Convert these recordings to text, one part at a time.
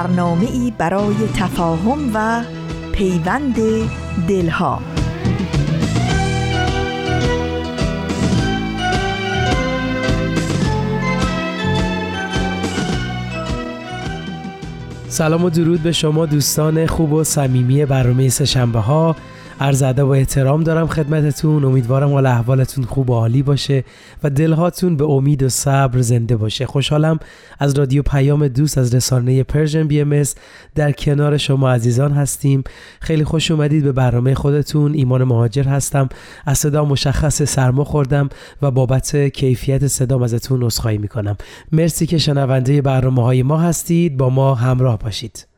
برنامه ای برای تفاهم و پیوند دلها. سلام و درود به شما دوستان خوب و صمیمی برنامه سهشنبه ها عرض ادب و احترام دارم خدمتتون. امیدوارم حال احوالتون خوب و عالی باشه و دلهاتون به امید و صبر زنده باشه. خوشحالم از رادیو پیام دوست از رسانه Persian BMS در کنار شما عزیزان هستیم. خیلی خوش اومدید به برنامه خودتون. ایمان مهاجر هستم. از صدا مشخص سرما خوردم و بابت کیفیت صدام ازتون عذرخواهی می‌کنم. مرسی که شنونده برنامه های ما هستید. با ما همراه باشید.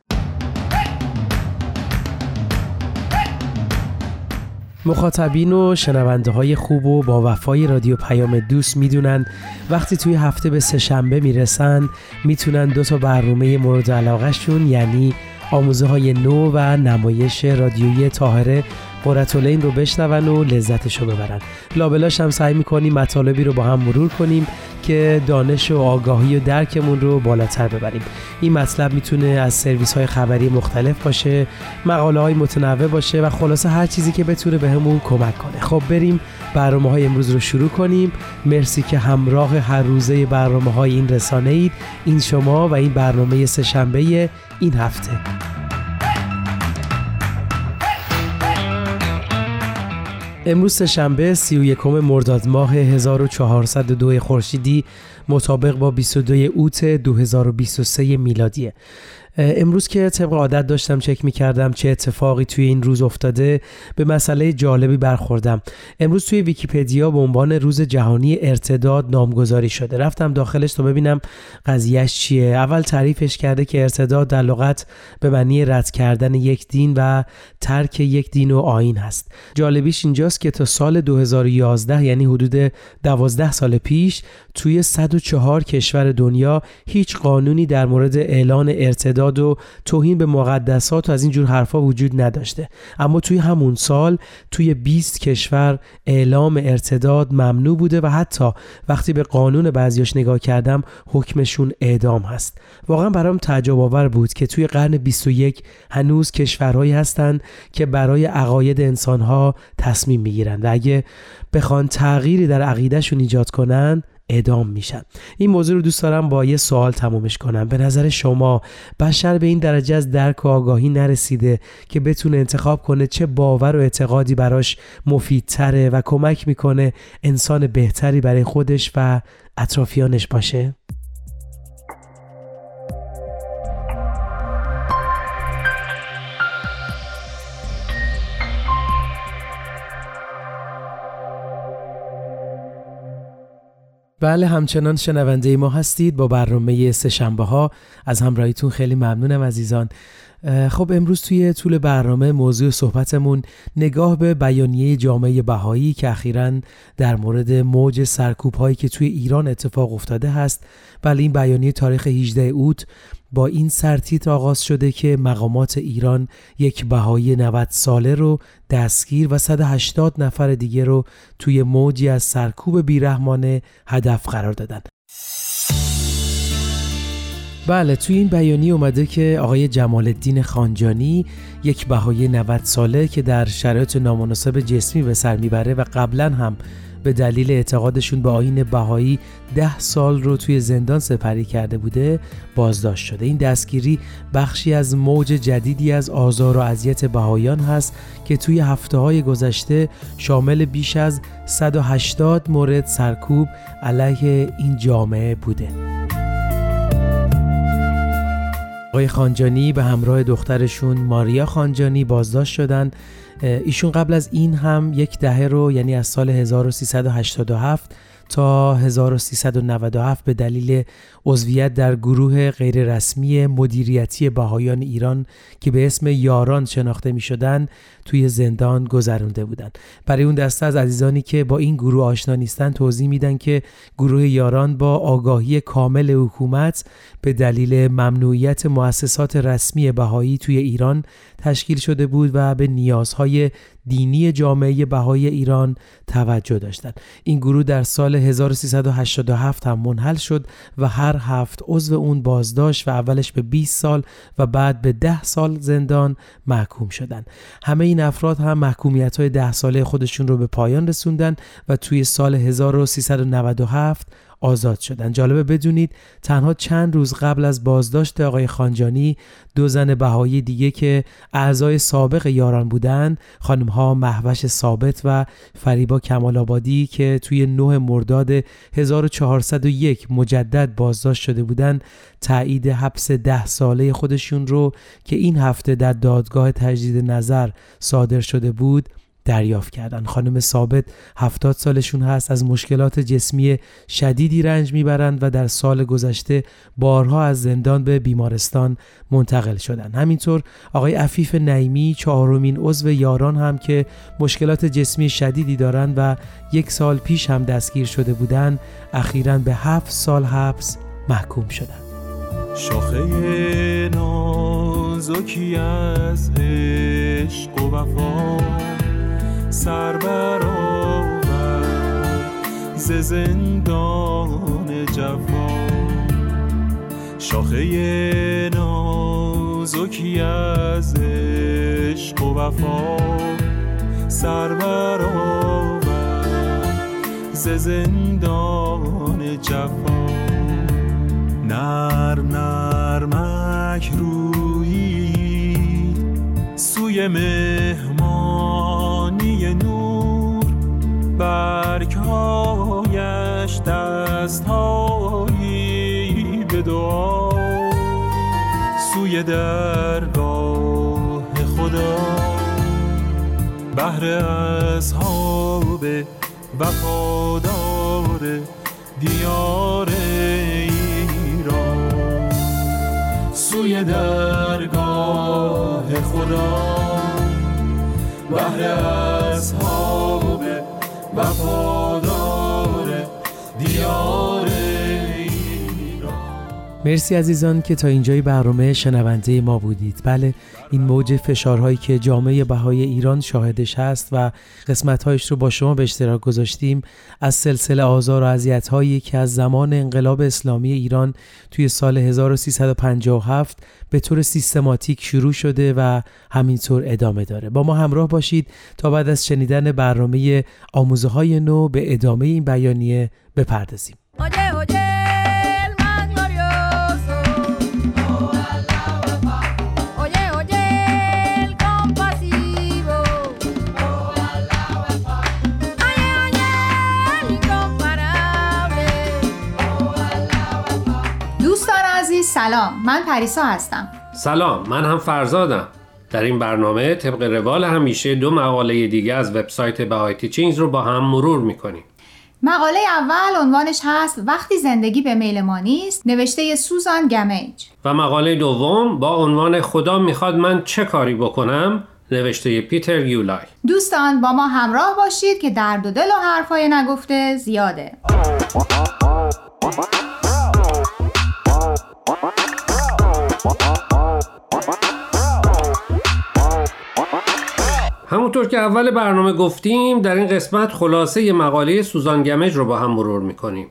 مخاطبین و شنونده های خوب و با وفای رادیو پیام دوست می‌دونن. وقتی توی هفته به سه شنبه می‌رسن می‌تونن دو تا برنامه مورد علاقهشون یعنی آموزه های نو و نمایش رادیویی تاهره قرتولین رو بشنون و لذتش رو ببرن. لابلاش هم سعی می‌کنیم مطالبی رو با هم مرور کنیم که دانش و آگاهی و درکمون رو بالاتر ببریم. این مطلب می‌تونه از سرویس های خبری مختلف باشه مقاله های متنوع باشه و خلاصه هر چیزی که بتونه بهمون به کمک کنه. خب بریم برنامه های امروز رو شروع کنیم. مرسی که همراه هر روزه برنامه های این رسانه اید این شما و این برنامه سه شنبه این هفته. امروز شنبه 31 مرداد ماه 1402 خورشیدی مطابق با 22 اوت 2023 میلادیه. امروز که طبق عادت داشتم چک می‌کردم چه اتفاقی توی این روز افتاده به مسئله جالبی برخوردم. امروز توی ویکیپدیا به عنوان روز جهانی ارتداد نامگذاری شده. رفتم داخلش تا ببینم قضیهش چیه. اول تعریفش کرده که ارتداد در لغت به معنی رد کردن یک دین و ترک یک دین و آین هست. جالبیش اینجاست که تا سال 2011 یعنی حدود 12 سال پیش توی 104 کشور دنیا هیچ قانونی در مورد اعلان ارتداد و توهین به مقدسات و از اینجور حرفا وجود نداشته. اما توی همون سال توی 20 کشور اعلام ارتداد ممنوع بوده و حتی وقتی به قانون بعضیاش نگاه کردم حکمشون اعدام هست. واقعا برام تعجب آور بود که توی قرن 21 هنوز کشورهایی هستند که برای عقاید انسانها تصمیم می‌گیرند و اگه بخوان تغییری در عقیدهشون ایجاد کنن اعدام میشن. این موضوع رو دوست دارم با یه سوال تمومش کنم. به نظر شما بشر به این درجه از درک و آگاهی نرسیده که بتونه انتخاب کنه چه باور و اعتقادی براش مفیدتره و کمک می‌کنه انسان بهتری برای خودش و اطرافیانش باشه؟ بله همچنان شنونده ما هستید با برنامه سهشنبه ها. از همراهیتون خیلی ممنونم عزیزان. خب امروز توی طول برنامه موضوع صحبتمون نگاه به بیانیه جامعه بهایی که اخیرا در مورد موج سرکوب هایی که توی ایران اتفاق افتاده هست. بله این بیانیه تاریخ 18 اوت با این سرتیتر آغاز شده که مقامات ایران یک بهایی 90 ساله رو دستگیر و 180 نفر دیگه رو توی موجی از سرکوب بیرحمانه هدف قرار دادن بله توی این بیانی اومده که آقای جمال الدین خانجانی یک بهای 90 ساله که در شرایط نامناسب جسمی به سر می‌بره و قبلا هم به دلیل اعتقادشون به آین بهایی ده سال رو توی زندان سپری کرده بوده بازداشت شده. این دستگیری بخشی از موج جدیدی از آزار و اذیت بهایان هست که توی هفته های گذشته شامل بیش از 180 مورد سرکوب علیه این جامعه بوده. آقای خانجانی به همراه دخترشون ماریا خانجانی بازداشت شدند. ایشون قبل از این هم یک دهه رو یعنی از سال 1387 تا 1397 به دلیل عضویت در گروه غیررسمی مدیریتی بهایان ایران که به اسم یاران شناخته می شدن توی زندان گذرونده بودند. برای اون دسته از عزیزانی که با این گروه آشنا نیستن توضیح میدن که گروه یاران با آگاهی کامل حکومت به دلیل ممنوعیت مؤسسات رسمی بهایی توی ایران تشکیل شده بود و به نیازهای دینی جامعه بهای ایران توجه داشتند. این گروه در سال 1387 هم منحل شد و هر هفت عضو اون بازداشت و اولش به 20 سال و بعد به 10 سال زندان محکوم شدند. همه این افراد هم محکومیت های 10 ساله خودشون رو به پایان رسوندن و توی سال 1397 آزاد شدن. جالبه بدونید تنها چند روز قبل از بازداشت آقای خانجانی دو زن بهایی دیگه که اعضای سابق یاران بودند خانم ها محوش ثابت و فریبا کمال آبادی که توی 9 مرداد 1401 مجدد بازداشت شده بودند تایید حبس ده ساله خودشون رو که این هفته در دادگاه تجدید نظر صادر شده بود دریافت کردن. خانم ثابت هفتاد سالشون هست از مشکلات جسمی شدیدی رنج می‌برند و در سال گذشته بارها از زندان به بیمارستان منتقل شدن. همینطور آقای عفیف نعیمی چهارمین عضو یاران هم که مشکلات جسمی شدیدی دارند و یک سال پیش هم دستگیر شده بودند اخیرا به هفت سال حبس محکوم شدند شاخه نازکی از عشق و وفا. سر ز زندان جفا شاخه نازکی از عشق و وفا سر ز زندان جفا نرم نرمک روی سوی مهمانی برگهایش دستهایی به دعا. سوی درگاه خدا. بهر اصحاب وفادار دیار ایران. سوی درگاه خدا. بهر وفادار دیار مرسی عزیزان که تا اینجای برنامه شنونده ما بودید. بله این موج فشارهایی که جامعه بهای ایران شاهدش هست و قسمتهایش رو با شما به اشتراک گذاشتیم از سلسله آزار و اذیت‌هایی که از زمان انقلاب اسلامی ایران توی سال 1357 به طور سیستماتیک شروع شده و همینطور ادامه داره. با ما همراه باشید تا بعد از شنیدن برنامه آموزه های نو به ادامه این بیانیه بپردازیم. سلام من پریسا هستم. سلام من هم فرزادم. در این برنامه طبق روال همیشه دو مقاله دیگه از وبسایت بهای تیچینگز رو با هم مرور می‌کنیم. مقاله اول عنوانش هست وقتی زندگی به میل ما نیست؟ نوشته سوزان گمیج و مقاله دوم با عنوان خدا می‌خواد من چه کاری بکنم؟ نوشته پیتر یولای. دوستان با ما همراه باشید که درد و دل و حرفای نگفته زیاده. همونطور که اول برنامه گفتیم در این قسمت خلاصه مقاله سوزان گمج رو با هم مرور می‌کنیم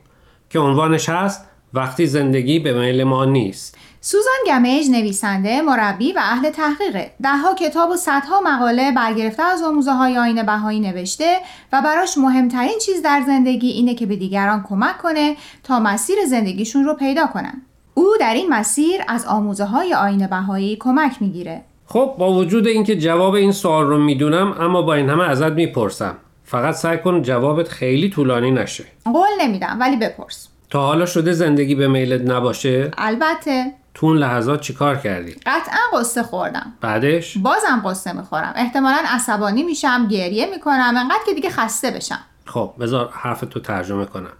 که عنوانش هست وقتی زندگی به میل ما نیست سوزان گمیج نویسنده، مربی و اهل تحقیقه. دهها کتاب و صدها مقاله برگرفته از آموزه های آین بهایی نوشته و براش مهمترین چیز در زندگی اینه که به دیگران کمک کنه تا مسیر زندگیشون رو پیدا کنن. او در این مسیر از آموزه های آین بهایی کمک می‌گیره. خب با وجود اینکه جواب این سوال رو می‌دونم اما با این همه ازت می‌پرسم. فقط سعی کن جوابت خیلی طولانی نشه. قول نمیدم ولی بپرس. تا حالا شده زندگی به میلت نباشه؟ البته. تو اون لحظات چیکار کردی؟ قطعا قصه خوردم. بعدش؟ بازم قصه می‌خورم. احتمالا عصبانی میشم گریه می‌کنم انقدر که دیگه خسته بشم. خب بذار حرف تو ترجمه کنم.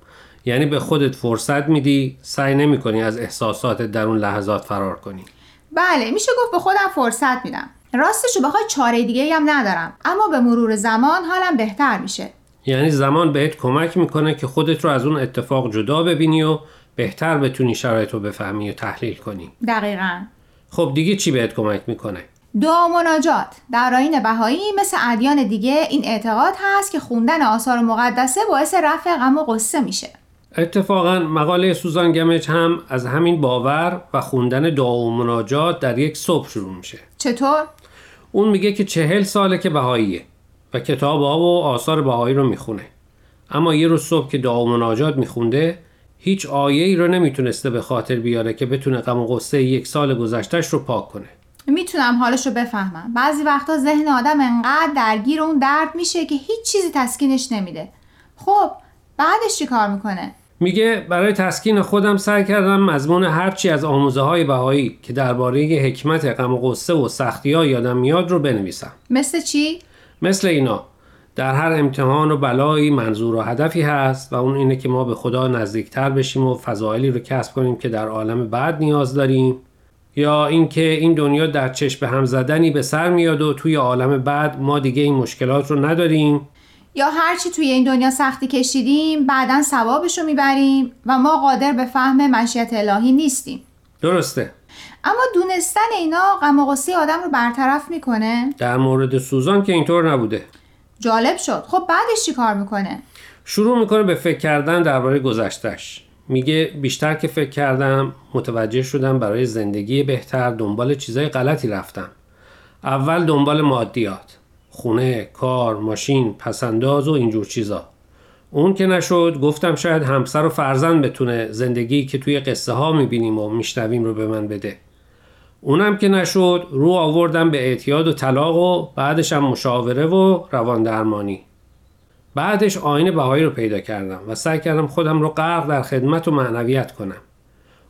یعنی به خودت فرصت میدی سعی نمی‌کنی از احساساتت در اون لحظات فرار کنی. بله میشه گفت به خودم فرصت میدم. راستشو بخوای چاره دیگه هم ندارم. اما به مرور زمان حالم بهتر میشه. یعنی زمان بهت کمک می‌کنه که خودت رو از اون اتفاق جدا ببینی و بهتر بتونی شرایط رو بفهمی و تحلیل کنی. دقیقا. خب دیگه چی بهت کمک می‌کنه؟ دعا و مناجات. در آین بهایی مثل ادیان دیگه این اعتقاد هست که خوندن آثار مقدسه باعث رفع غم و قصه میشه. اتفاقا مقاله سوزان گمج هم از همین باور و خوندن دعا و مناجات در یک صبح شروع میشه. چطور؟ اون میگه که چهل ساله که بهاییه و کتاب ها و آثار بهایی رو می‌خونه. اما یه روز صبح که دعا و مناجات میخونده هیچ آیه ای رو نمی‌تونسته به خاطر بیاره که بتونه غم و قصه یک سال گذشتهش رو پاک کنه. می‌تونم حالش رو بفهمم. بعضی وقتا ذهن آدم انقدر درگیر اون درد میشه که هیچ چیزی تسکینش نمیده. خب بعدش چی کار می‌کنه؟ میگه برای تسکین خودم سعی کردم مضمون هرچی از آموزه های بهایی که درباره حکمت غم و قصه و سختی ها یادم میاد رو بنویسم. مثل چی؟ مثل اینا. در هر امتحان و بلایی منظور و هدفی هست و اون اینه که ما به خدا نزدیکتر بشیم و فضایلی رو کسب کنیم که در عالم بعد نیاز داریم. یا اینکه این دنیا در چشم به هم زدنی به سر میاد و توی عالم بعد ما دیگه این مشکلات رو نداریم. یا هرچی توی این دنیا سختی کشیدیم بعدا ثوابش رو می‌بریم و ما قادر به فهم مشیت الهی نیستیم. درسته. اما دونستن اینا غم و غصه آدم رو برطرف می‌کنه. در مورد سوزان که اینطور نبوده. جالب شد. خب بعدش چی کار می‌کنه؟ شروع می‌کنه به فکر کردن درباره گذشتش میگه بیشتر که فکر کردم متوجه شدم برای زندگی بهتر دنبال چیزای غلطی رفتم. اول دنبال مادیات. خونه، کار، ماشین، پسنداز و اینجور چیزا. اون که نشد گفتم شاید همسر و فرزند بتونه زندگی که توی قصه ها می‌بینیم و میشنویم رو به من بده. اونم که نشد رو آوردم به اعتیاد و طلاق و بعدش هم مشاوره و روان درمانی بعدش آین بهایی رو پیدا کردم و سعی کردم خودم رو غرق در خدمت و معنویت کنم.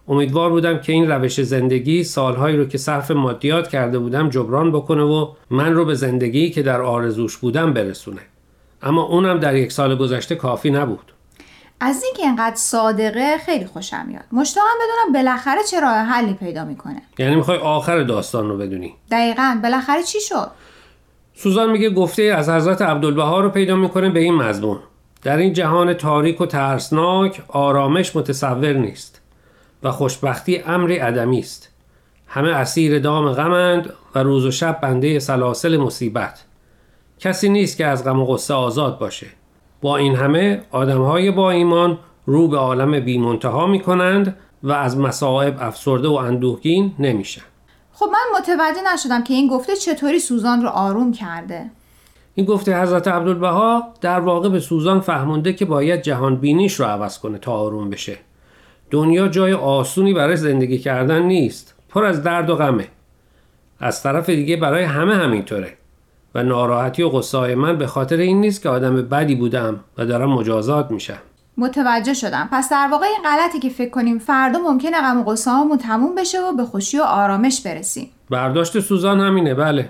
امیدوار بودم که این روش زندگی سالهایی رو که صرف مادیات کرده بودم جبران بکنه و من رو به زندگی که در آرزوش بودم برسونه. اما اونم در یک سال گذشته کافی نبود. از اینکه اینقدر صادقه خیلی خوشم میاد. مشتاقم بدونم بالاخره چه راه حلی پیدا می‌کنه. یعنی می‌خوای آخر داستان رو بدونی؟ دقیقا. بالاخره چی شد؟ سوزان میگه گفته از حضرت عبدالبها رو پیدا می‌کنه به این مضمون. در این جهان تاریک و ترسناک آرامش متصور نیست. و خوشبختی امری عدمی است. همه اسیر دام غمند و روز و شب بنده سلاسل مصیبت. کسی نیست که از غم و غصه آزاد باشه. با این همه آدمهای با ایمان رو به عالم بی منتها می کنند و از مصائب افسرده و اندوهگین نمیشن. خب من متوجه نشدم که این گفته چطوری سوزان رو آروم کرده. این گفته حضرت عبدالبها در واقع به سوزان فهمونده که باید جهان بینیش رو عوض کنه تا آروم بشه. دنیا جای آسونی برای زندگی کردن نیست. پر از درد و غمه. از طرف دیگه برای همه همینطوره. و ناراحتی و غصه من به خاطر این نیست که آدم بدی بودم و دارم مجازات میشم. متوجه شدم. پس در واقع این غلطه که فکر کنیم فردا ممکنه غم و غصه هامون تموم بشه و به خوشی و آرامش برسیم. برداشت سوزان همینه. بله.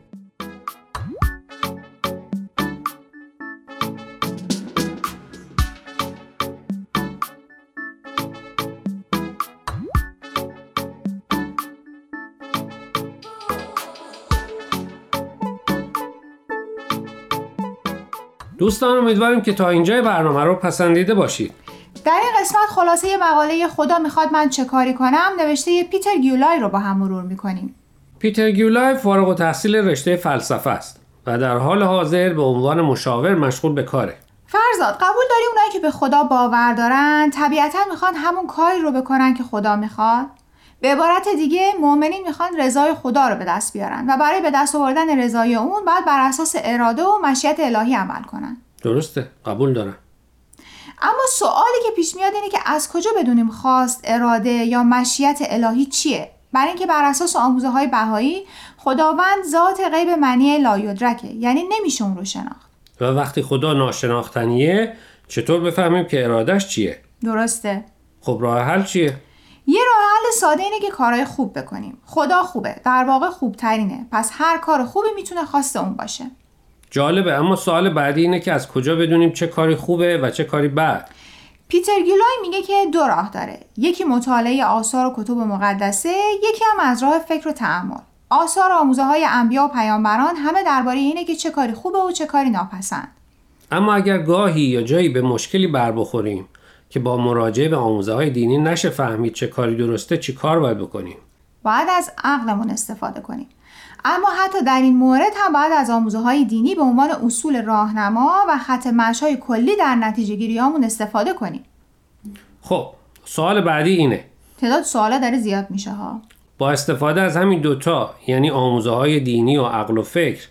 دوستان امیدواریم که تا اینجای برنامه رو پسندیده باشید. در این قسمت خلاصه یه مقاله خدا می‌خواد من چه کاری کنم نوشته یه پیتر گیولای رو با هم مرور می‌کنیم. پیتر گیولای فارغ و تحصیل رشته فلسفه است و در حال حاضر به عنوان مشاور مشغول به کاره. فرزاد قبول داری اونایی که به خدا باور دارن طبیعتا می‌خوان همون کاری رو بکنن که خدا می‌خواد؟ به عبارت دیگه مؤمنین می‌خوان رضای خدا رو به دست بیارن و برای به دست آوردن رضای اون باید بر اساس اراده و مشیت الهی عمل کنن. درسته. قبول دارم. اما سوالی که پیش میاد اینه که از کجا بدونیم خواست اراده یا مشیت الهی چیه؟ برای اینکه بر اساس آموزه های بهایی خداوند ذات غیب معنی لایدرکه یعنی نمیشه اون رو شناخت. و وقتی خدا ناشناختنیه چطور بفهمیم که ارادش چیه؟ درسته. خب راه حل چیه؟ یه راه حل ساده اینه که کارهای خوب بکنیم. خدا خوبه. در واقع خوبترینه. پس هر کار خوبی می‌تونه خواست اون باشه. جالبه. اما سوال بعدی اینه که از کجا بدونیم چه کاری خوبه و چه کاری بد؟ پیتر گیلوی میگه که دو راه داره. یکی مطالعه آثار و کتب مقدسه یکی هم از راه فکر و تعمل. آثار و آموزه های انبیا و پیامبران همه درباره اینه که چه کاری خوبه و چه کاری ناپسند. اما اگر گاهی یا جایی به مشکلی بر بخوریم که با مراجعه به آموزه های دینی نشه فهمید چه کاری درسته چی کار باید بکنیم. باید از عقلمون استفاده کنیم. اما حتی در این مورد هم باید از آموزه های دینی به عنوان اصول راهنما و خط های کلی در نتیجه گیریامون استفاده کنیم. خب سوال بعدی اینه. تعداد سوالا داره زیاد میشه ها. با استفاده از همین دوتا یعنی آموزه های دینی و عقل و فکر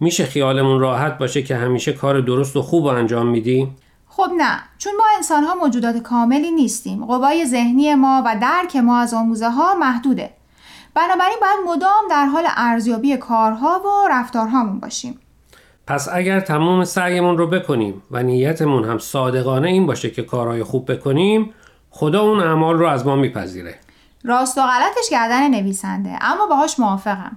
میشه خیالمون راحت باشه که همیشه کار درست و خوب انجام میدیم؟ خب نه چون ما انسان ها موجودات کاملی نیستیم. قوای ذهنی ما و درک ما از آموزه ها محدوده. بنابراین باید مدام در حال ارزیابی کارها و رفتارهامون باشیم. پس اگر تمام سعیمون رو بکنیم و نیتمون هم صادقانه این باشه که کارهای خوب بکنیم خدا اون اعمال رو از ما میپذیره. راست و غلطش گردن نویسنده اما باهاش موافقم.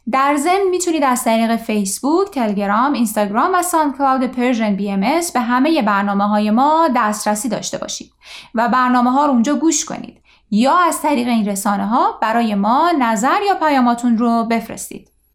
در ضمن می‌تونید از طریق فیسبوک، تلگرام، اینستاگرام و SoundCloud Persian BMS به همه برنامه های ما دسترسی داشته باشید و برنامه ها رو اونجا گوش کنید یا از طریق این رسانه ها برای ما نظر یا پیاماتون رو بفرستید.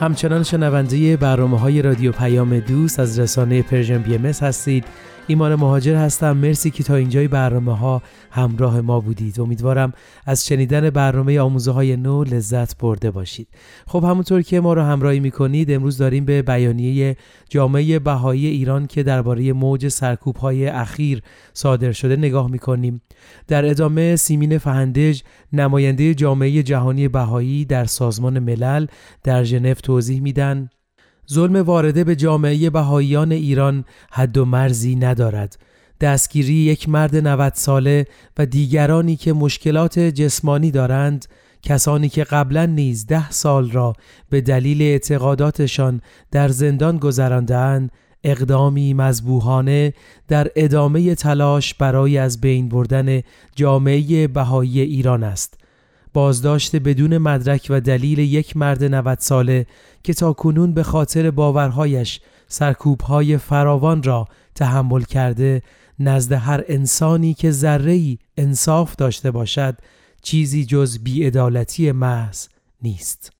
همچنان شنونده برنامه های رادیو پیام دوست از رسانه Persian BMS هستید. ایمان مهاجر هستم. مرسی که تا اینجای برنامه ها همراه ما بودید. امیدوارم از شنیدن برنامه آموزه های نو لذت برده باشید. خب همونطور که ما رو همراهی می‌کنید امروز داریم به بیانیه جامعه بهایی ایران که درباره موج سرکوب های اخیر صادر شده نگاه می‌کنیم. در ادامه سیمین فهندج نماینده جامعه جهانی بهایی در سازمان ملل در ژنو توضیح میدن ظلم وارده به جامعه بهاییان ایران حد و مرزی ندارد. دستگیری یک مرد 90 ساله و دیگرانی که مشکلات جسمانی دارند کسانی که قبلا نیز ده سال را به دلیل اعتقاداتشان در زندان گذراندهاند اقدامی مذبوحانه در ادامه تلاش برای از بین بردن جامعه بهایی ایران است. بازداشت بدون مدرک و دلیل یک مرد 90 ساله که تا کنون به خاطر باورهایش سرکوبهای فراوان را تحمل کرده نزد هر انسانی که ذره انصاف داشته باشد چیزی جز بیعدالتی محض نیست.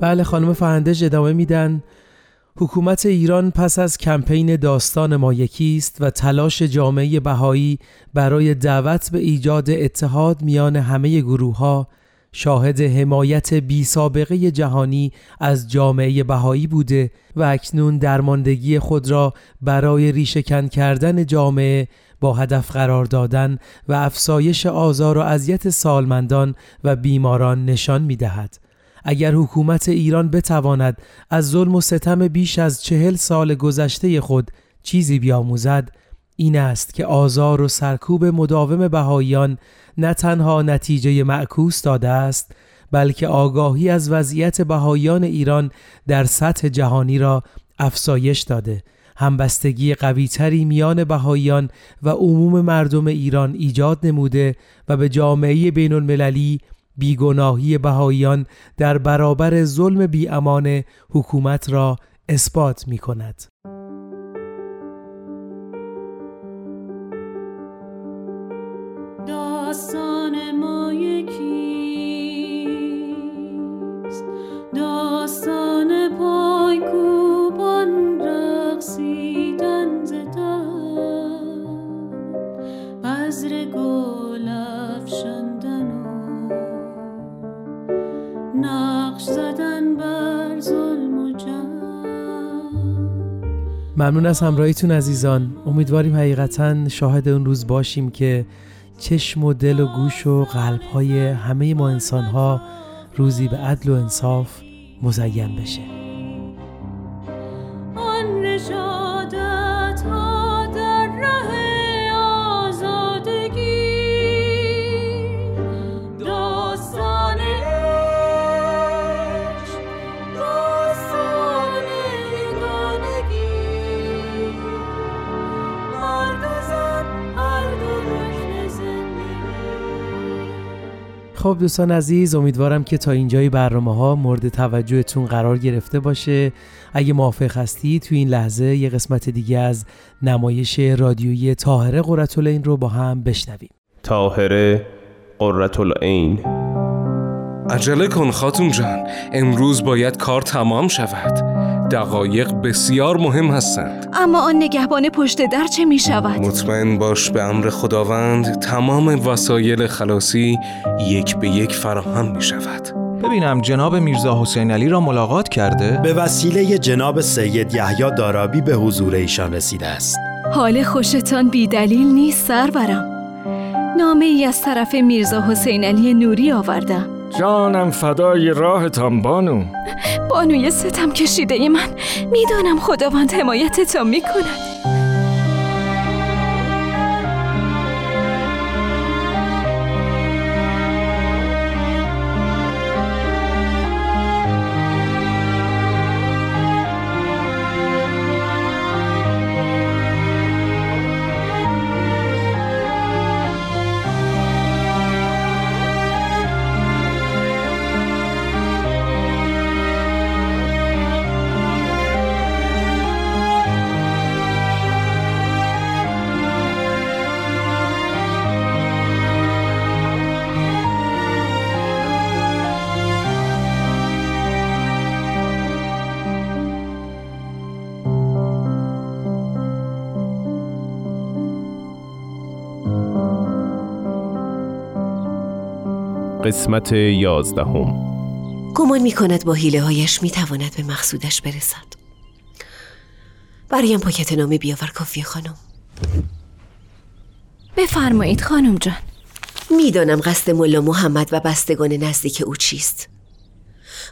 بله خانم فهندج ادامه میدن حکومت ایران پس از کمپین داستان ما یکیست و تلاش جامعه بهایی برای دعوت به ایجاد اتحاد میان همه گروه ها شاهد حمایت بی سابقه جهانی از جامعه بهایی بوده و اکنون درماندگی خود را برای ریشهکن کردن جامعه با هدف قرار دادن و افسایش آزار و اذیت سالمندان و بیماران نشان می دهد. اگر حکومت ایران بتواند از ظلم و ستم بیش از چهل سال گذشته خود چیزی بیاموزد این است که آزار و سرکوب مداوم بهاییان نه تنها نتیجه معکوس داده است بلکه آگاهی از وضعیت بهاییان ایران در سطح جهانی را افزایش داده. همبستگی قویتری میان بهاییان و عموم مردم ایران ایجاد نموده و به جامعه بین المللی بیگناهی بهاییان در برابر ظلم بیامان حکومت را اثبات می کند. ممنون از همراهیتون عزیزان. امیدواریم حقیقتا شاهد اون روز باشیم که چشم و دل و گوش و قلب های همه ما انسان ها روزی به عدل و انصاف مزین بشه. خب دوستان عزیز امیدوارم که تا اینجای برنامه ها مورد توجهتون قرار گرفته باشه. اگه موافق هستی تو این لحظه یه قسمت دیگه از نمایش رادیویی تاهره قرتالعین رو با هم بشنویم. تاهره قرتالعین عجله کن خاتون جان. امروز باید کار تمام شود. دقایق بسیار مهم هستند. اما آن نگهبان پشت در چه می شود؟ مطمئن باش به امر خداوند تمام وسایل خلاصی یک به یک فراهم می شود. ببینم جناب میرزا حسین علی را ملاقات کرده؟ به وسیله جناب سید یحیی دارابی به حضور ایشان رسیده است. حال خوشتان بی دلیل نیست سرورم. نامه ای از طرف میرزا حسین علی نوری آوردم. جانم فدای راهتان بانو. بانوی ستم کشیده من. می‌دانم خداوند حمایتتان می‌کند. قسمت یازدهم. گمان می کند با حیله هایش می تواند به مقصودش برسد. برایم پاکت نامه بیاور کافی خانم. بفرمایید خانم جان. می‌دانم قصد ملا محمد و بستگان نزدیک او چیست.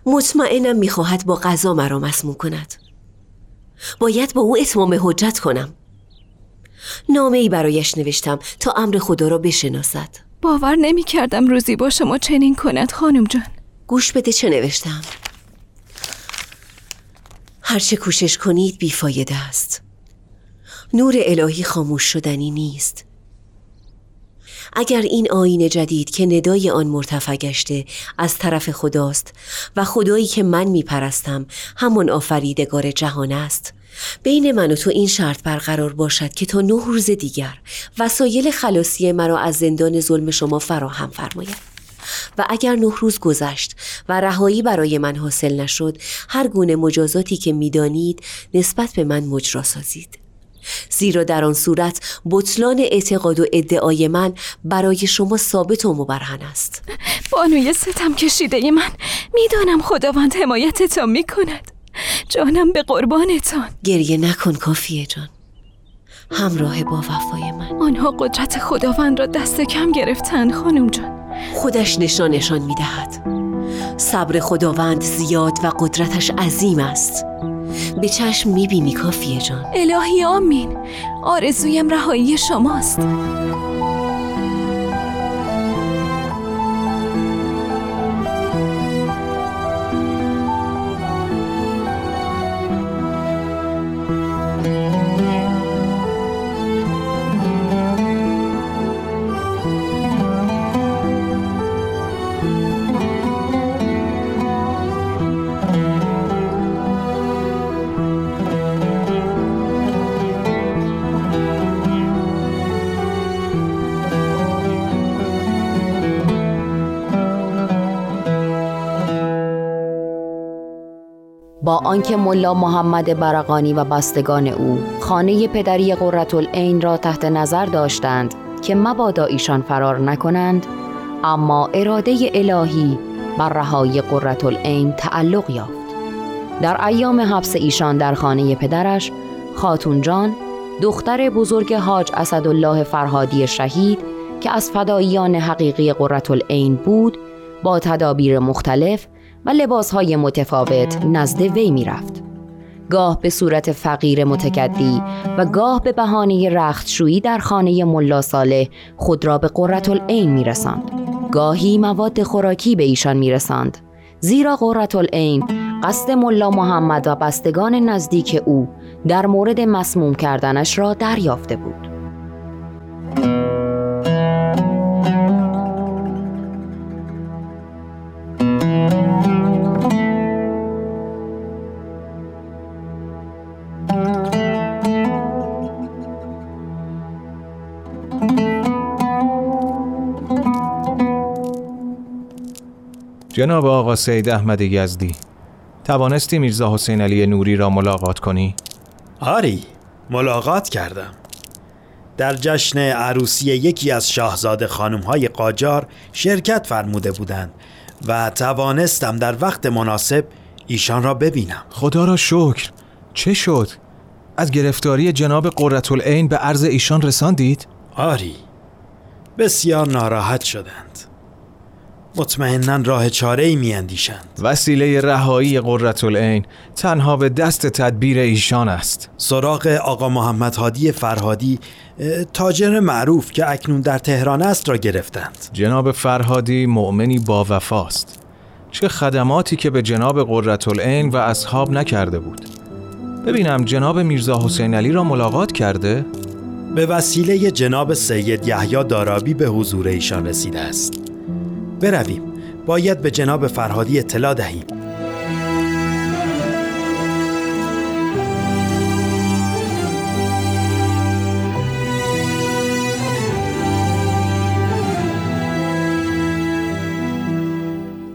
مطمئنم می‌خواهد با غذا مرا مسموم کند. باید با او اتمام حجت کنم. نامه ای برایش نوشتم تا امر خدا را بشناسد. باور نمی کردم روزی با شما چنین کند خانم جان. گوش بده چه نوشتم. هرچه کوشش کنید بیفایده است. نور الهی خاموش شدنی نیست. اگر این آین جدید که ندای آن مرتفع گشته از طرف خداست و خدایی که من میپرستم همان آفریدگار جهان است بین من و تو این شرط برقرار باشد که تا نه روز دیگر وسایل خلاصی مرا از زندان ظلم شما فراهم فرماید و اگر نه روز گذشت و رهایی برای من حاصل نشد هر گونه مجازاتی که می‌دانید نسبت به من مجرا سازید زیرا در آن صورت بطلان اعتقاد و ادعای من برای شما ثابت و مبرهن است. بانوی ستم کشیده من می‌دانم خداوند حمایتتان می‌کند. جانم به قربانتان گریه نکن کافیه جان. همراه با وفای من. آنها قدرت خداوند را دست کم گرفتند خانم جان. خودش نشانشان می‌دهد. صبر خداوند زیاد و قدرتش عظیم است. به چشم می‌بینی کافیه جان. الهی آمین. آرزویم رهایی شماست. آنکه ملا محمد برقانی و بستگان او خانه پدری قرتالعین را تحت نظر داشتند که مبادا ایشان فرار نکنند اما اراده الهی بر رهایی قرتالعین تعلق یافت. در ایام حبس ایشان در خانه پدرش خاتون جان دختر بزرگ حاج اسدالله فرهادی شهید که از فداییان حقیقی قرتالعین بود با تدابیر مختلف و لباسهای متفاوت نزد وی می رفت. گاه به صورت فقیر متکدی و گاه به بهانه رختشویی در خانه ملا صالح خود را به قررت العین می رسند. گاهی مواد خوراکی به ایشان می رسند. زیرا قررت العین قصد ملا محمد و بستگان نزدیک او در مورد مسموم کردنش را دریافته بود. جناب آقا سید احمد یزدی توانستی میرزا حسین علی نوری را ملاقات کنی؟ آری ملاقات کردم در جشن عروسی یکی از شاهزاده خانم های قاجار شرکت فرموده بودند و توانستم در وقت مناسب ایشان را ببینم خدا را شکر چه شد؟ از گرفتاری جناب قرتالعین به عرض ایشان رساندید؟ آری بسیار ناراحت شدند مطمئنا راه چاره ای می اندیشند وسیله رهایی قرتالعین تنها به دست تدبیر ایشان است. سراغ آقا محمد هادی فرهادی تاجر معروف که اکنون در تهران است را گرفتند. جناب فرهادی مؤمنی با وفاست. چه خدماتی که به جناب قرتالعین و اصحاب نکرده بود. ببینم جناب میرزا حسین علی را ملاقات کرده؟ به وسیله جناب سید یحیی دارابی به حضور ایشان رسیده است. برویم. باید به جناب فرهادی اطلاع دهیم.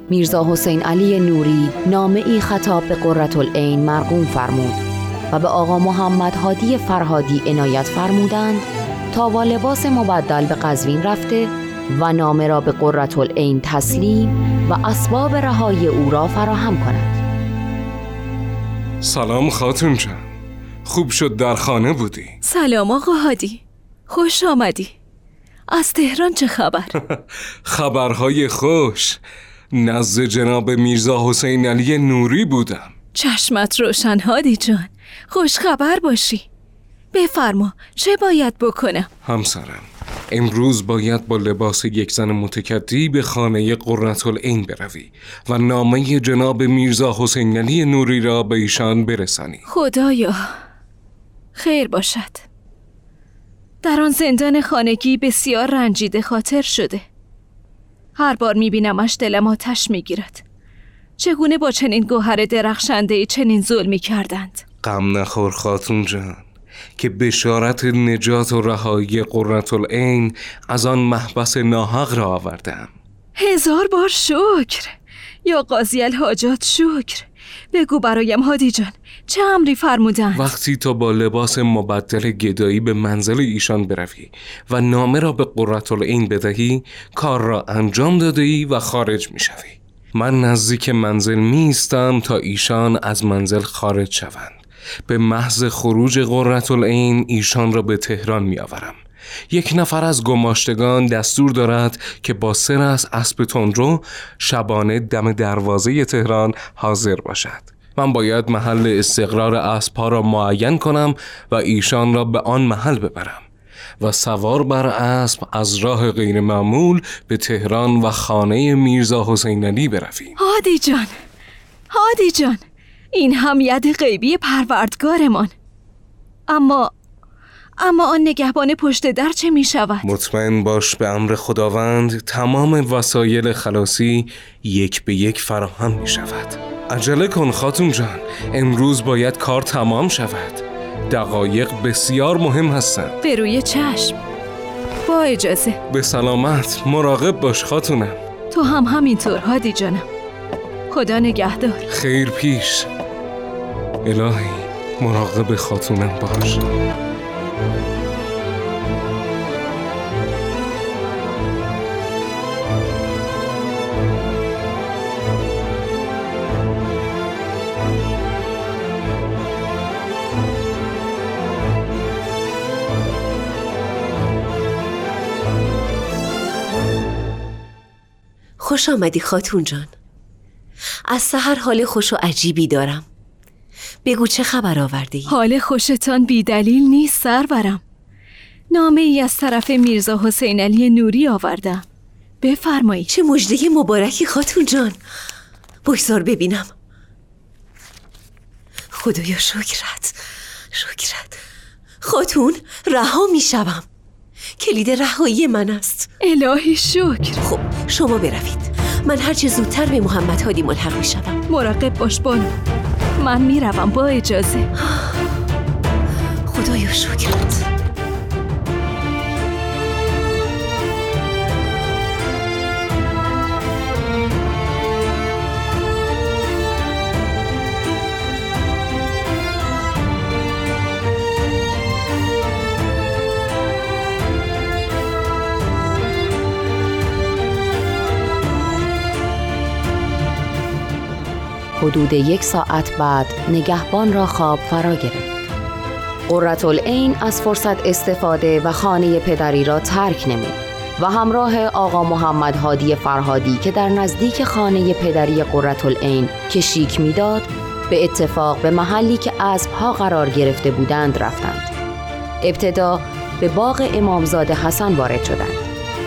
میرزا حسین علی نوری نامه ای خطاب به قرتالعین مرقوم فرمود و به آقا محمد هادی فرهادی عنایت فرمودند تا با لباس مبدل به قزوین رفته و نامه را به قرتالعین تسلیم و اسباب رهایی او را فراهم کند. سلام خاتون جان. خوب شد در خانه بودی. سلام آقا هادی. خوش آمدی. از تهران چه خبر؟ خبرهای خوش. نزد جناب میرزا حسین علی نوری بودم. چشمت روشن هادی جان. خوش خبر باشی. بفرما چه باید بکنم؟ همسرم. امروز باید با لباس یک زن متکدی به خانه قرتالعین بروی و نامه جناب میرزا حسین علی نوری را به ایشان برسانی. خدایا خیر باشد. در آن زندان خانگی بسیار رنجیده خاطر شده. هر بار میبینمش دلم آتش می‌گیرد. چگونه با چنین گوهر درخشنده چنین ظلمی کردند؟ غم نخور خاتون جان. که بشارت نجات و رهایی قرتالعین از آن محبس ناحق را آوردم هزار بار شکر. یا قاضی الحاجات شکر. بگو برایم هادی جان چه امری فرمودند؟ وقتی تو با لباس مبدل گدایی به منزل ایشان بروی و نامه را به قرتالعین بدهی کار را انجام داده ای و خارج می شوی من نزدیک منزل می تا ایشان از منزل خارج شوند. به محض خروج قررت این ایشان را به تهران می آورم. یک نفر از گماشتگان دستور دارد که با سر از اسب تندرو شبانه دم دروازه تهران حاضر باشد. من باید محل استقرار اسبها را معین کنم و ایشان را به آن محل ببرم و سوار بر اسب از راه غیر معمول به تهران و خانه میرزا حسین علی برویم. هادی جان هادی جان. این هم ید غیبی پروردگارمان. اما اما آن نگهبان پشت در چه می شود؟ مطمئن باش به امر خداوند تمام وسایل خلاصی یک به یک فراهم می شود. عجله کن خاتون جان امروز باید کار تمام شود. دقایق بسیار مهم هستند. به روی چشم. با اجازه. به سلامت مراقب باش خاتونم. تو هم همینطور هادی جانم. خدا نگهدار. خیر پیش. الهی مراقب خاتونم باش. خوش آمدی خاتون جان. از سحر حال خوش و عجیبی دارم. بگو چه خبر آورده ای؟ حال خوشتان بی دلیل نیست سرورم. نامه ای از طرف میرزا حسین علی نوری آوردم. بفرمایید چه مجده مبارکی خاتون جان. بگذار ببینم. خدایا شکرت شکرت. خاتون رها می شوم کلید رهایی من است. الهی شکر. خب شما بروید. من هرچه زودتر به محمد هادی ملحق می شوم مراقب باش بانو. من می‌روم با اجازه. خدایا شکرت. حدود یک ساعت بعد نگهبان را خواب فرا گرفت. این از فرصت استفاده و خانه پدری را ترک نمود و همراه آقا محمد هادی فرهادی که در نزدیک خانه پدری قررت این کشیک می‌داد به اتفاق به محلی که اسبها قرار گرفته بودند رفتند. ابتدا به باغ امامزاده حسن وارد شدند.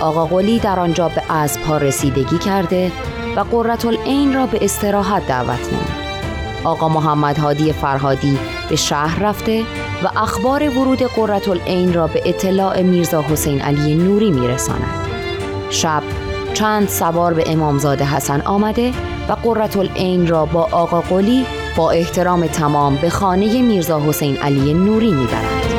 آقا قلی در آنجا به اسبها رسیدگی کرده و قررت این را به استراحت دعوت نمود. آقا محمد هادی فرهادی به شهر رفته و اخبار ورود قررت این را به اطلاع میرزا حسین علی نوری میرساند. شب چند سوار به امامزاده حسن آمده و قررت این را با آقا قلی با احترام تمام به خانه میرزا حسین علی نوری می‌برند.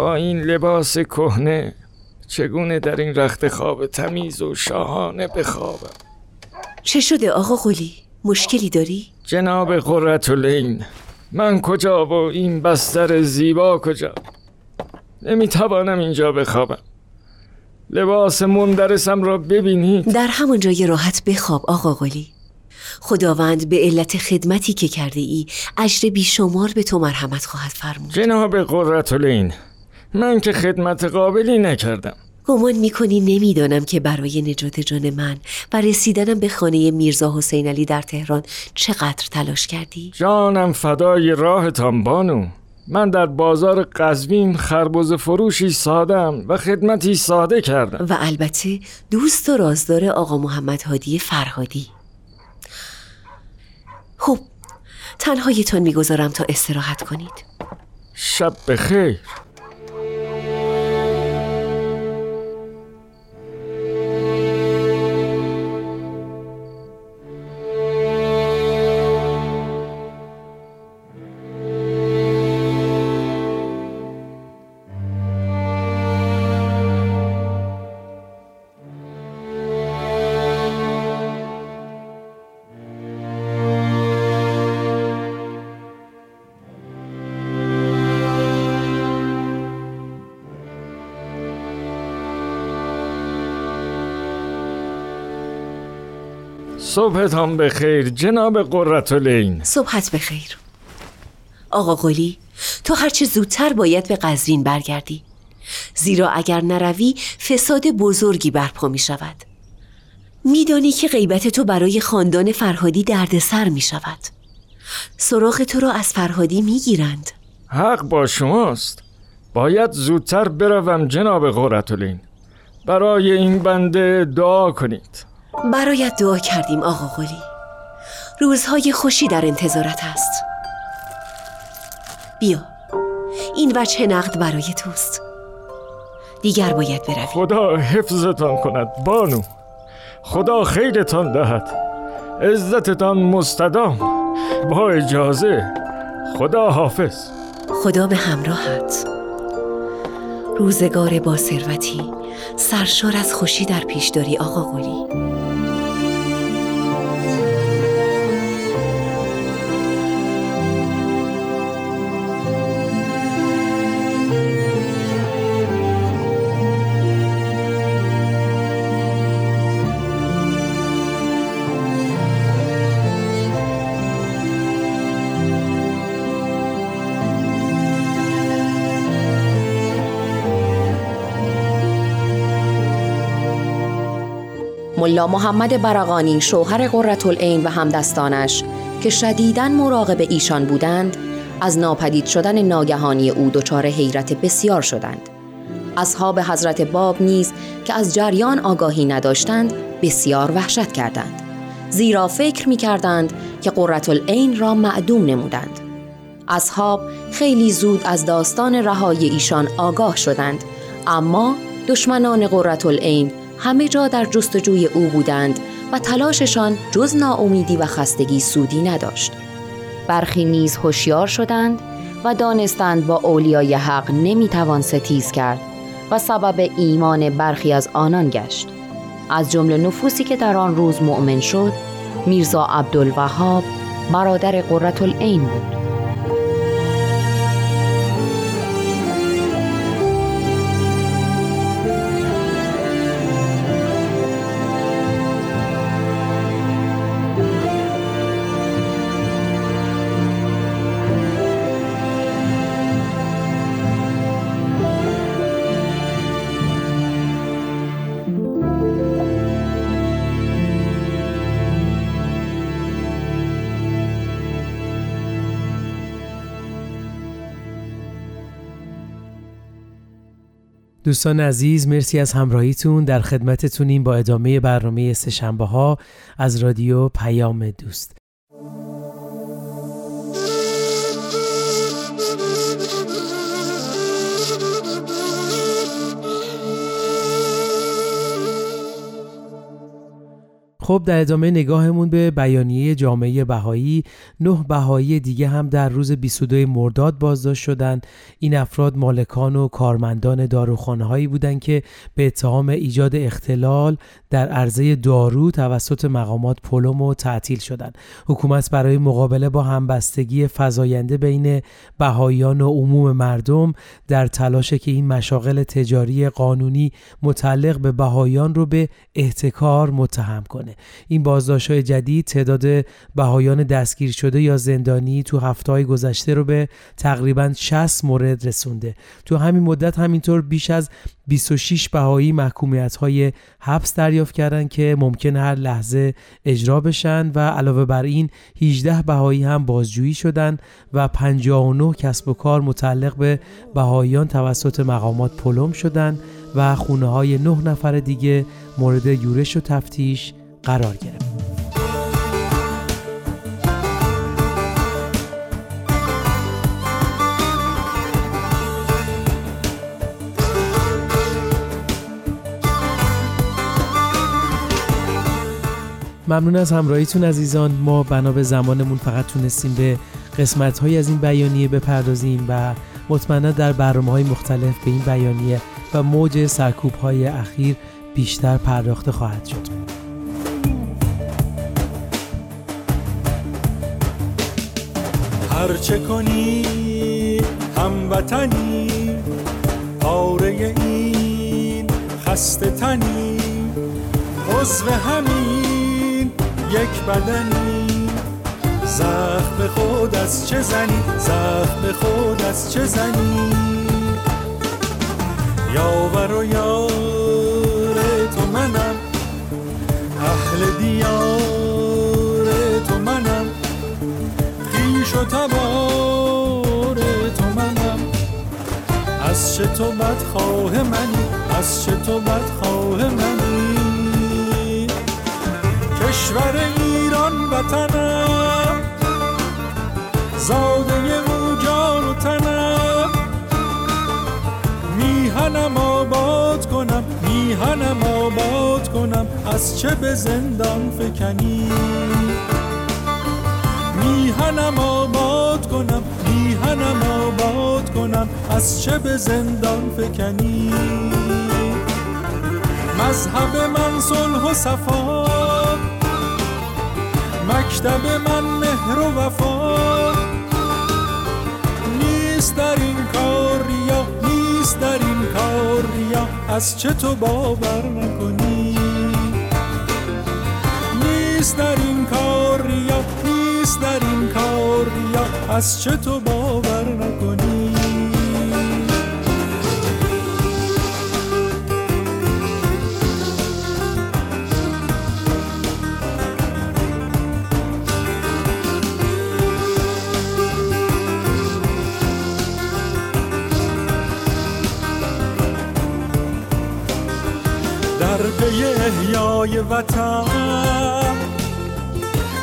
با این لباس کهنه چگونه در این رخت خواب تمیز و شاهانه بخوابم؟ چه شده آقا قلی؟ مشکلی داری؟ جناب قرتالعین من کجا و این بستر زیبا کجا؟ نمی‌توانم اینجا بخوابم. لباس مندرسم را ببینید. در همون جای راحت بخواب آقا قلی. خداوند به علت خدمتی که کرده ای اجر بیشمار به تو مرحمت خواهد فرمود. جناب قرتالعین من که خدمت قابلی نکردم. گمان می‌کنی نمی‌دانم که برای نجات جان من و رسیدنم به خانه میرزا حسین علی در تهران چقدر تلاش کردی؟ جانم فدای راهتان بانو من در بازار قزوین خربز فروشی سادم و خدمتی ساده کردم. و البته دوست و رازدار آقا محمد هادی فرهادی. خب تنهایتان می‌گذارم تا استراحت کنید. شب بخیر. صبحتان بخیر جناب قرتالعین صبحت بخیر. آقا قلی تو هرچه زودتر باید به قزوین برگردی. زیرا اگر نروی فساد بزرگی برپا می شود. میدانی که غیبت تو برای خاندان فرهادی دردسر می شود. سراغ تو را از فرهادی می گیرند. حق با شماست. باید زودتر بروم جناب قرتالعین برای این بنده دعا کنید. برایت دعا کردیم آقا قلی. روزهای خوشی در انتظارت است. بیا. این وجه نقد برای توست. دیگر باید بروی خدا حفظتان کند بانو. خدا خیرتان دهد. عزتتان مستدام. با اجازه خدا حافظ. خدا به همراهت. روزگار با ثروتی سرشار از خوشی در پیش داری آقا قلی. محمد برقانی شوهر قرتالعین و همدستانش که شدیداً مراقب ایشان بودند از ناپدید شدن ناگهانی او دچار حیرت بسیار شدند. اصحاب حضرت باب نیز که از جریان آگاهی نداشتند بسیار وحشت کردند. زیرا فکر می کردند که قرتالعین را معدوم نمودند. اصحاب خیلی زود از داستان رهایی ایشان آگاه شدند اما دشمنان قرتالعین همه جا در جستجوی او بودند و تلاششان جز ناامیدی و خستگی سودی نداشت. برخی نیز هوشیار شدند و دانستند با اولیای حق نمی‌توان ستیز کرد و سبب ایمان برخی از آنان گشت. از جمله نفوسی که در آن روز مؤمن شد، میرزا عبدالوهاب برادر قرتالعین بود. دوستان عزیز مرسی از همراهیتون. در خدمتتونیم با ادامه برنامه سهشنبه ها از رادیو پیام دوست. خب در ادامه نگاهمون به بیانیه جامعه بهایی نه بهایی دیگه هم در روز 22 مرداد بازداشت شدند این افراد مالکان و کارمندان داروخانه هایی بودند که به اتهام ایجاد اختلال در عرضه دارو توسط مقامات پلم و تعطیل شدند حکومت برای مقابله با همبستگی فزاینده بین بهاییان و عموم مردم در تلاش که این مشاغل تجاری قانونی متعلق به بهاییان رو به احتکار متهم کنه. این بازداشت های جدید تعداد بهایان دستگیر شده یا زندانی تو هفته های گذشته رو به تقریبا 60 مورد رسونده. تو همین مدت همینطور بیش از 26 بهایی محکومیت های حبس دریافت کردن که ممکن هر لحظه اجرا بشن و علاوه بر این 18 بهایی هم بازجویی شدن و 59 کسب و کار متعلق به بهاییان توسط مقامات پلم شدن و خونه های 9 نفر دیگه مورد یورش و تفتیش قرار گرفت. ممنون از همراهیتون عزیزان ما بنا به زمانمون فقط تونستیم به قسمت های از این بیانیه بپردازیم و مطمئنا در برنامه های مختلف به این بیانیه و موج سرکوب های اخیر بیشتر پرداخته خواهد شد هرچه کنی هموطنی پاره این خسته تنی عضو همین یک بدنی. زخم خود از چه زنی؟ زخم خود از چه زنی؟ یاور و یار تو منم اهل دیار. خیش و تبار تو منم. از چه تو بدخواه منی؟ از چه تو بدخواه منی؟ کشور ایران وطنم. زاده او جان و تنم. میهنم آباد کنم میهنم آباد کنم. از چه به زندان فکنی؟ کنم از چه به زندان فکنی؟ مذهب من صلح و صفا مکتب من مهر و وفا. نیست در این کار ریا نیست در این کار ریا از چه تو باور نکنی؟ نیست در این کار ریا نیست در این کار ریا از چه تو باور نکنی؟ احیای وطن.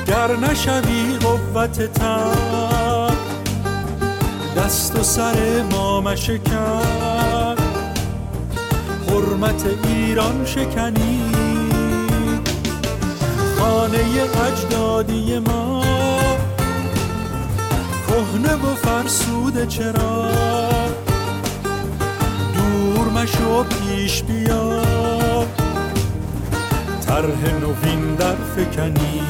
گر نشوی قوت تن. دست و سر ما مشکن. حرمت ایران شکنی. خانه اجدادی ما. کهنه و فرسوده چرا؟ دور مشو پیش بیا طرح نوین در فکنی.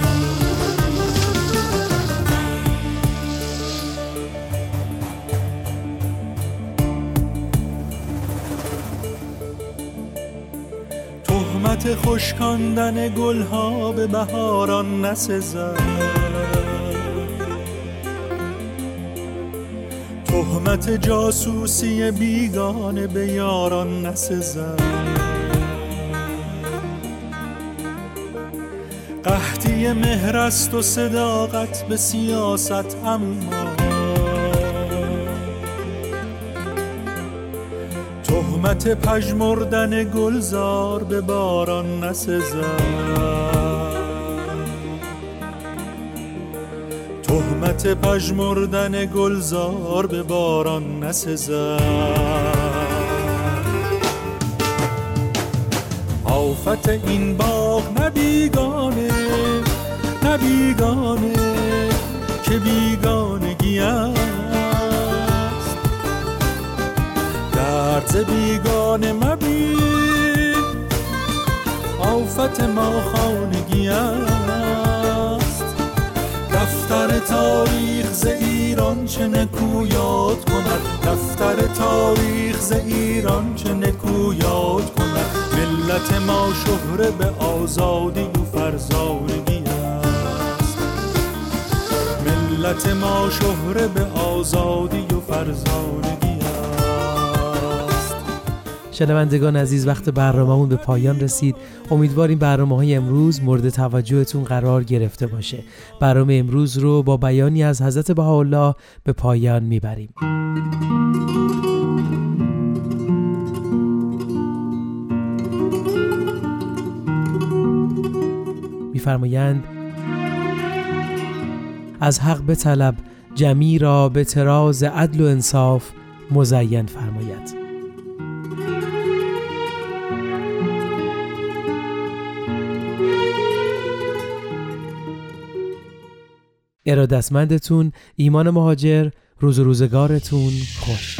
تهمت خشکاندن گلها به بهاران نسزد. تهمت جاسوسی بیگانه به یاران نسزد. قحطی مهر است و صداقت به سیاست اما تهمت پژمردن گلزار به باران نسزد. تهمت پژمردن گلزار به باران نسزد. آفت این باغ نبیگانه نبیگانه که بیگانگی است. درد بیگانه مبین آفت ما خانگی است. دفتر تاریخ ز ایران چه نکو یاد کند. دفتر تاریخ ز ایران چه نکو یاد کند. ملت ما شهره به آزادی و فرزانگی ملت ما شهره به آزادی و فرزانگی شنوندگان عزیز وقت برنامهمون به پایان رسید. امیدواریم برنامه های امروز مورد توجهتون قرار گرفته باشه. برنامه امروز رو با بیانی از حضرت بهاءالله به پایان می‌بریم. میفرمایند از حق به طلب جمی را به تراز عدل و انصاف مزین فرماید. ارادتمندتون ایمان مهاجر روز روزگارتون خوش.